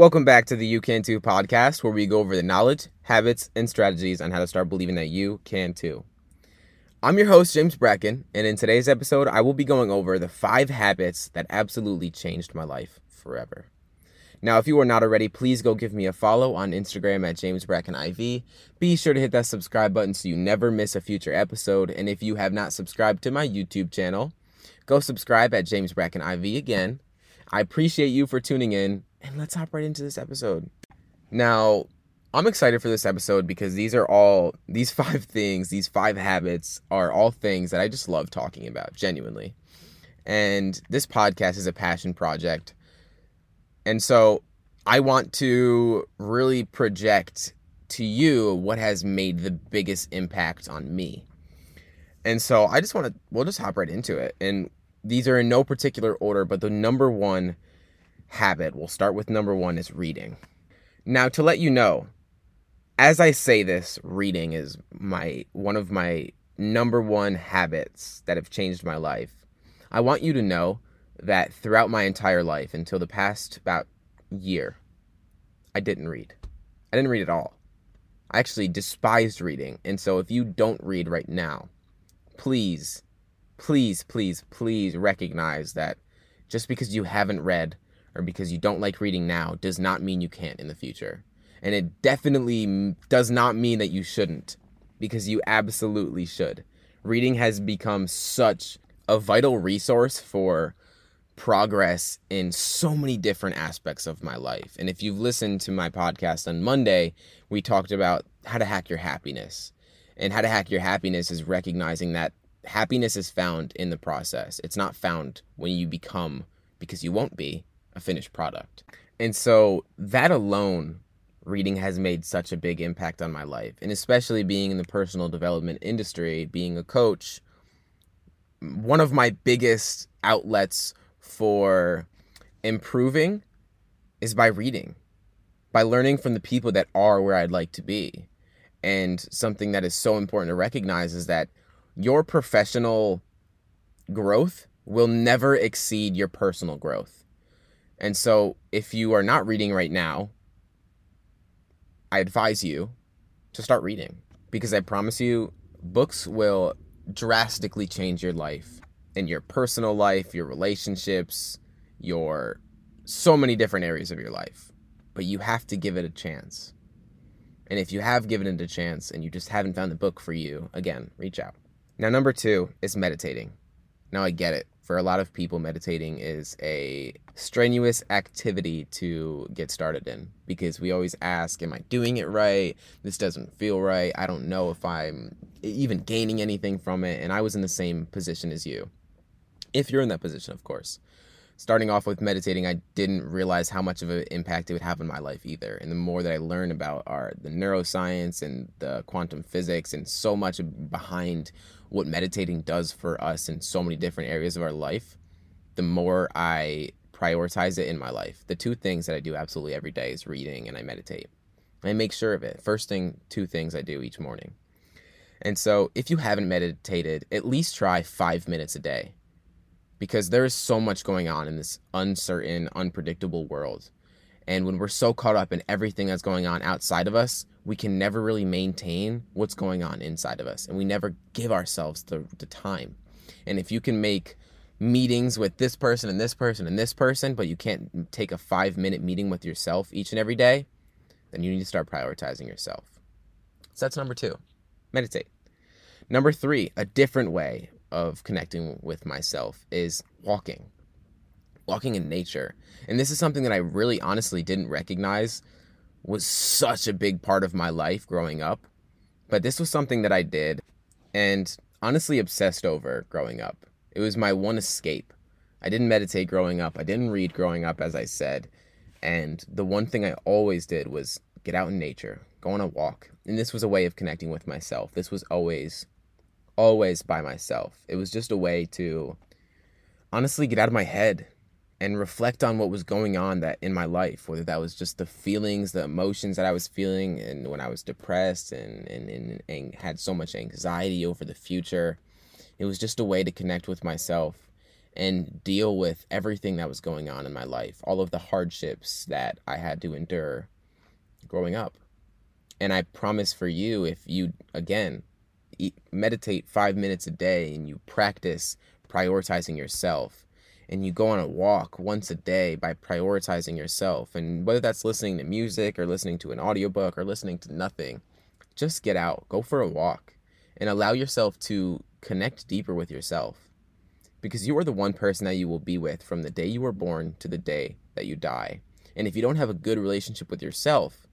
Welcome back to the You Can Too podcast, where we go over the knowledge, habits, and strategies on how to start believing that you can too. I'm your host, James Bracken, and in today's episode, I will be going over the five habits that absolutely changed my life forever. Now, if you are not already, please go give me a follow on Instagram at James Bracken IV. Be sure to hit that subscribe button so you never miss a future episode. And if you have not subscribed to my YouTube channel, go subscribe at James Bracken IV again. I appreciate you for tuning in, and let's hop right into this episode. Now, I'm excited for this episode because these are all, these five things, these five habits are all things that I just love talking about, genuinely. And this podcast is a passion project. And so I want to really project to you what has made the biggest impact on me. And so I just want to, we'll just hop right into it. And these are in no particular order, but the number one habit, we'll start with number one, is reading. Now, to let you know, as I say this, reading is my one of my number one habits that have changed my life. I want you to know that throughout my entire life until the past about year, I didn't read. I didn't read at all. I actually despised reading. And so if you don't read right now, please please, please, please recognize that just because you haven't read or because you don't like reading now does not mean you can't in the future. And it definitely does not mean that you shouldn't because you absolutely should. Reading has become such a vital resource for progress in so many different aspects of my life. And if you've listened to my podcast on Monday, we talked about how to hack your happiness. And how to hack your happiness is recognizing that happiness is found in the process. It's not found when you become, because you won't be, a finished product. And so that alone, reading has made such a big impact on my life. And especially being in the personal development industry, being a coach, one of my biggest outlets for improving is by reading, by learning from the people that are where I'd like to be. And something that is so important to recognize is that your professional growth will never exceed your personal growth. And so, if you are not reading right now, I advise you to start reading because I promise you, books will drastically change your life and your personal life, your relationships, your so many different areas of your life. But you have to give it a chance. And if you have given it a chance and you just haven't found the book for you, again, reach out. Now, number two is meditating. Now, I get it. For a lot of people, meditating is a strenuous activity to get started in because we always ask, Am I doing it right? This doesn't feel right. I don't know if I'm even gaining anything from it. And I was in the same position as you. If you're in that position, of course starting off with meditating, I didn't realize how much of an impact it would have on my life either. And the more that I learned about our the neuroscience and the quantum physics and so much behind what meditating does for us in so many different areas of our life, the more I prioritize it in my life. The two things that I do absolutely every day is reading and I meditate. I make sure of it. First thing, two things I do each morning. And so, if you haven't meditated, at least try five minutes a day because there is so much going on in this uncertain, unpredictable world. And when we're so caught up in everything that's going on outside of us, we can never really maintain what's going on inside of us. And we never give ourselves the, the time. And if you can make meetings with this person and this person and this person, but you can't take a five minute meeting with yourself each and every day, then you need to start prioritizing yourself. So that's number two meditate. Number three, a different way of connecting with myself is walking. Walking in nature. And this is something that I really honestly didn't recognize was such a big part of my life growing up. But this was something that I did and honestly obsessed over growing up. It was my one escape. I didn't meditate growing up. I didn't read growing up, as I said. And the one thing I always did was get out in nature, go on a walk. And this was a way of connecting with myself. This was always always by myself. It was just a way to honestly get out of my head and reflect on what was going on that in my life, whether that was just the feelings, the emotions that I was feeling and when I was depressed and, and, and, and had so much anxiety over the future. It was just a way to connect with myself and deal with everything that was going on in my life, all of the hardships that I had to endure growing up. And I promise for you, if you, again, meditate five minutes a day and you practice prioritizing yourself. And you go on a walk once a day by prioritizing yourself. And whether that's listening to music or listening to an audiobook or listening to nothing just get out go for a walk and allow yourself to connect deeper with yourself. Because you are the one person that you will be with from the day you were born to the day that you die. And if you don't have a good relationship with yourself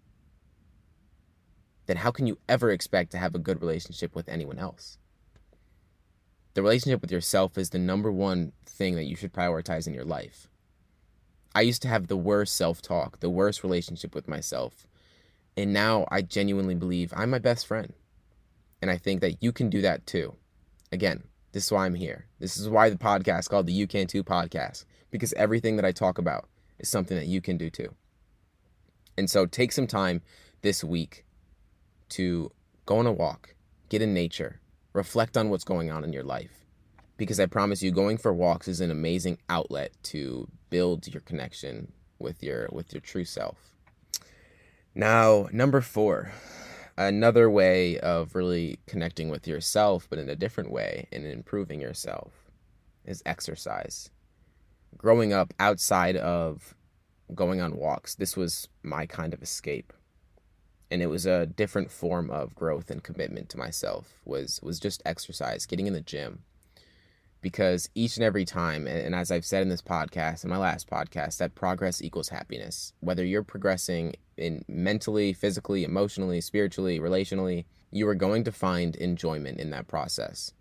then how can you ever expect to have a good relationship with anyone else the relationship with yourself is the number one thing that you should prioritize in your life. I used to have the worst self talk, the worst relationship with myself. And now I genuinely believe I'm my best friend. And I think that you can do that too. Again, this is why I'm here. This is why the podcast called the You Can Too podcast, because everything that I talk about is something that you can do too. And so take some time this week to go on a walk, get in nature, reflect on what's going on in your life. Because I promise you, going for walks is an amazing outlet to build your connection with your with your true self. Now, number four, another way of really connecting with yourself, but in a different way and improving yourself, is exercise. Growing up outside of going on walks, this was my kind of escape and it was a different form of growth and commitment to myself was was just exercise getting in the gym. Because each and every time and as i've said in this podcast in my last podcast that progress equals happiness. Whether you're progressing in mentally physically emotionally spiritually relationally you are going to find enjoyment in that process.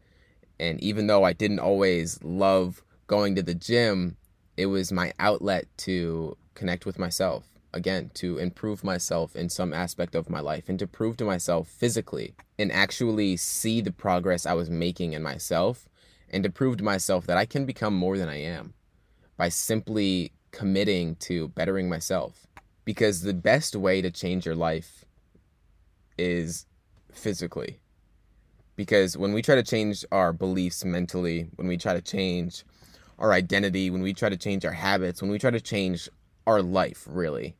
And even though i didn't always love going to the gym it was my outlet to connect with myself again to improve myself in some aspect of my life and to prove to myself physically and actually see the progress I was making in myself and to prove to myself that I can become more than I am by simply committing to bettering myself. Because the best way to change your life is physically. Because when we try to change our beliefs mentally when we try to change our identity when we try to change our habits when we try to change our life really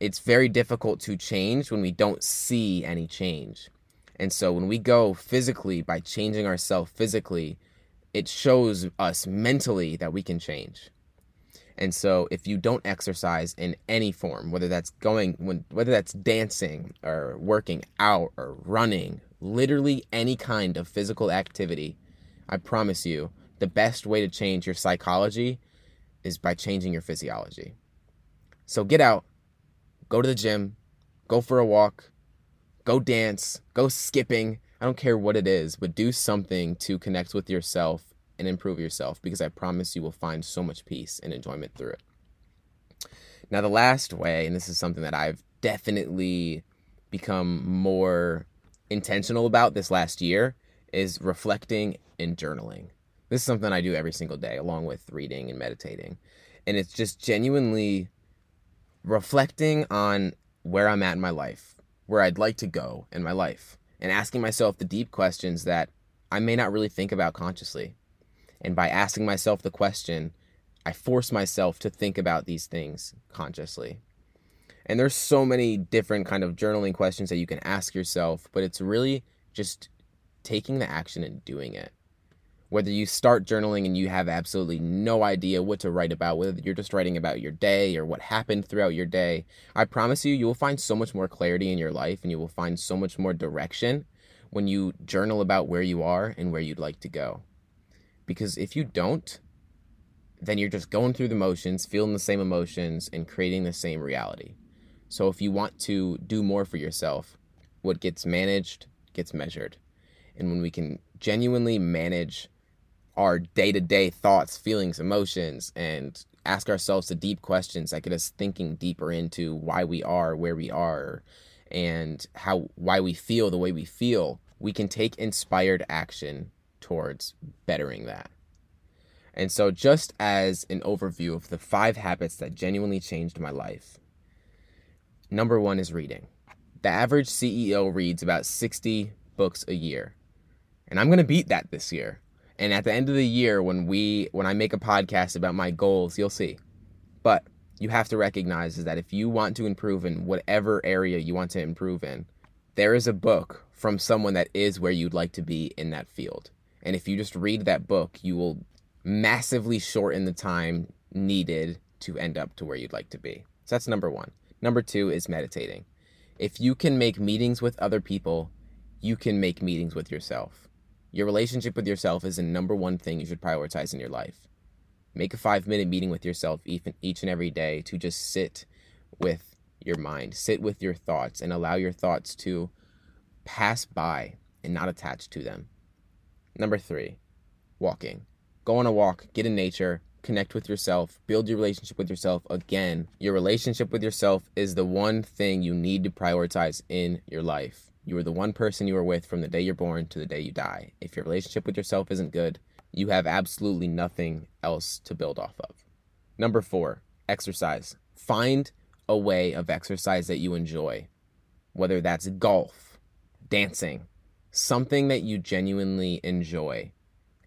it's very difficult to change when we don't see any change. And so when we go physically by changing ourselves physically, it shows us mentally that we can change. And so if you don't exercise in any form, whether that's going when whether that's dancing or working out or running, literally any kind of physical activity, I promise you, the best way to change your psychology is by changing your physiology. So get out, go to the gym, go for a walk, go dance, go skipping. I don't care what it is, but do something to connect with yourself and improve yourself because I promise you will find so much peace and enjoyment through it. Now, the last way, and this is something that I've definitely become more intentional about this last year, is reflecting and journaling. This is something I do every single day, along with reading and meditating. And it's just genuinely reflecting on where I'm at in my life, where I'd like to go in my life, and asking myself the deep questions that I may not really think about consciously. And by asking myself the question, I force myself to think about these things consciously. And there's so many different kind of journaling questions that you can ask yourself, but it's really just taking the action and doing it whether you start journaling and you have absolutely no idea what to write about, whether you're just writing about your day or what happened throughout your day, I promise you, you will find so much more clarity in your life and you will find so much more direction when you journal about where you are and where you'd like to go. Because if you don't, then you're just going through the motions, feeling the same emotions, and creating the same reality. So if you want to do more for yourself, what gets managed gets measured. And when we can genuinely manage our day to day thoughts, feelings, emotions, and ask ourselves the deep questions that get us thinking deeper into why we are where we are and how why we feel the way we feel, we can take inspired action towards bettering that. And so, just as an overview of the five habits that genuinely changed my life, number one is reading. The average CEO reads about 60 books a year. And I'm going to beat that this year. And at the end of the year when we when I make a podcast about my goals, you'll see. But you have to recognize is that if you want to improve in whatever area you want to improve in, there is a book from someone that is where you'd like to be in that field. And if you just read that book, you will massively shorten the time needed to end up to where you'd like to be. So that's number one. Number two is meditating. If you can make meetings with other people, you can make meetings with yourself. Your relationship with yourself is the number one thing you should prioritize in your life. Make a five minute meeting with yourself each and every day to just sit with your mind, sit with your thoughts, and allow your thoughts to pass by and not attach to them. Number three, walking. Go on a walk, get in nature, connect with yourself, build your relationship with yourself. Again, your relationship with yourself is the one thing you need to prioritize in your life. You are the one person you are with from the day you're born to the day you die. If your relationship with yourself isn't good, you have absolutely nothing else to build off of. Number four, exercise. Find a way of exercise that you enjoy, whether that's golf, dancing, something that you genuinely enjoy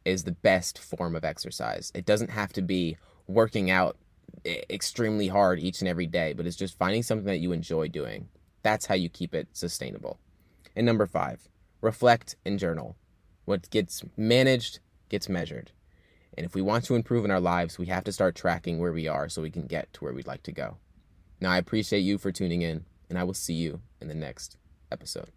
is the best form of exercise. It doesn't have to be working out extremely hard each and every day, but it's just finding something that you enjoy doing. That's how you keep it sustainable. And number five, reflect and journal. What gets managed gets measured. And if we want to improve in our lives, we have to start tracking where we are so we can get to where we'd like to go. Now, I appreciate you for tuning in, and I will see you in the next episode.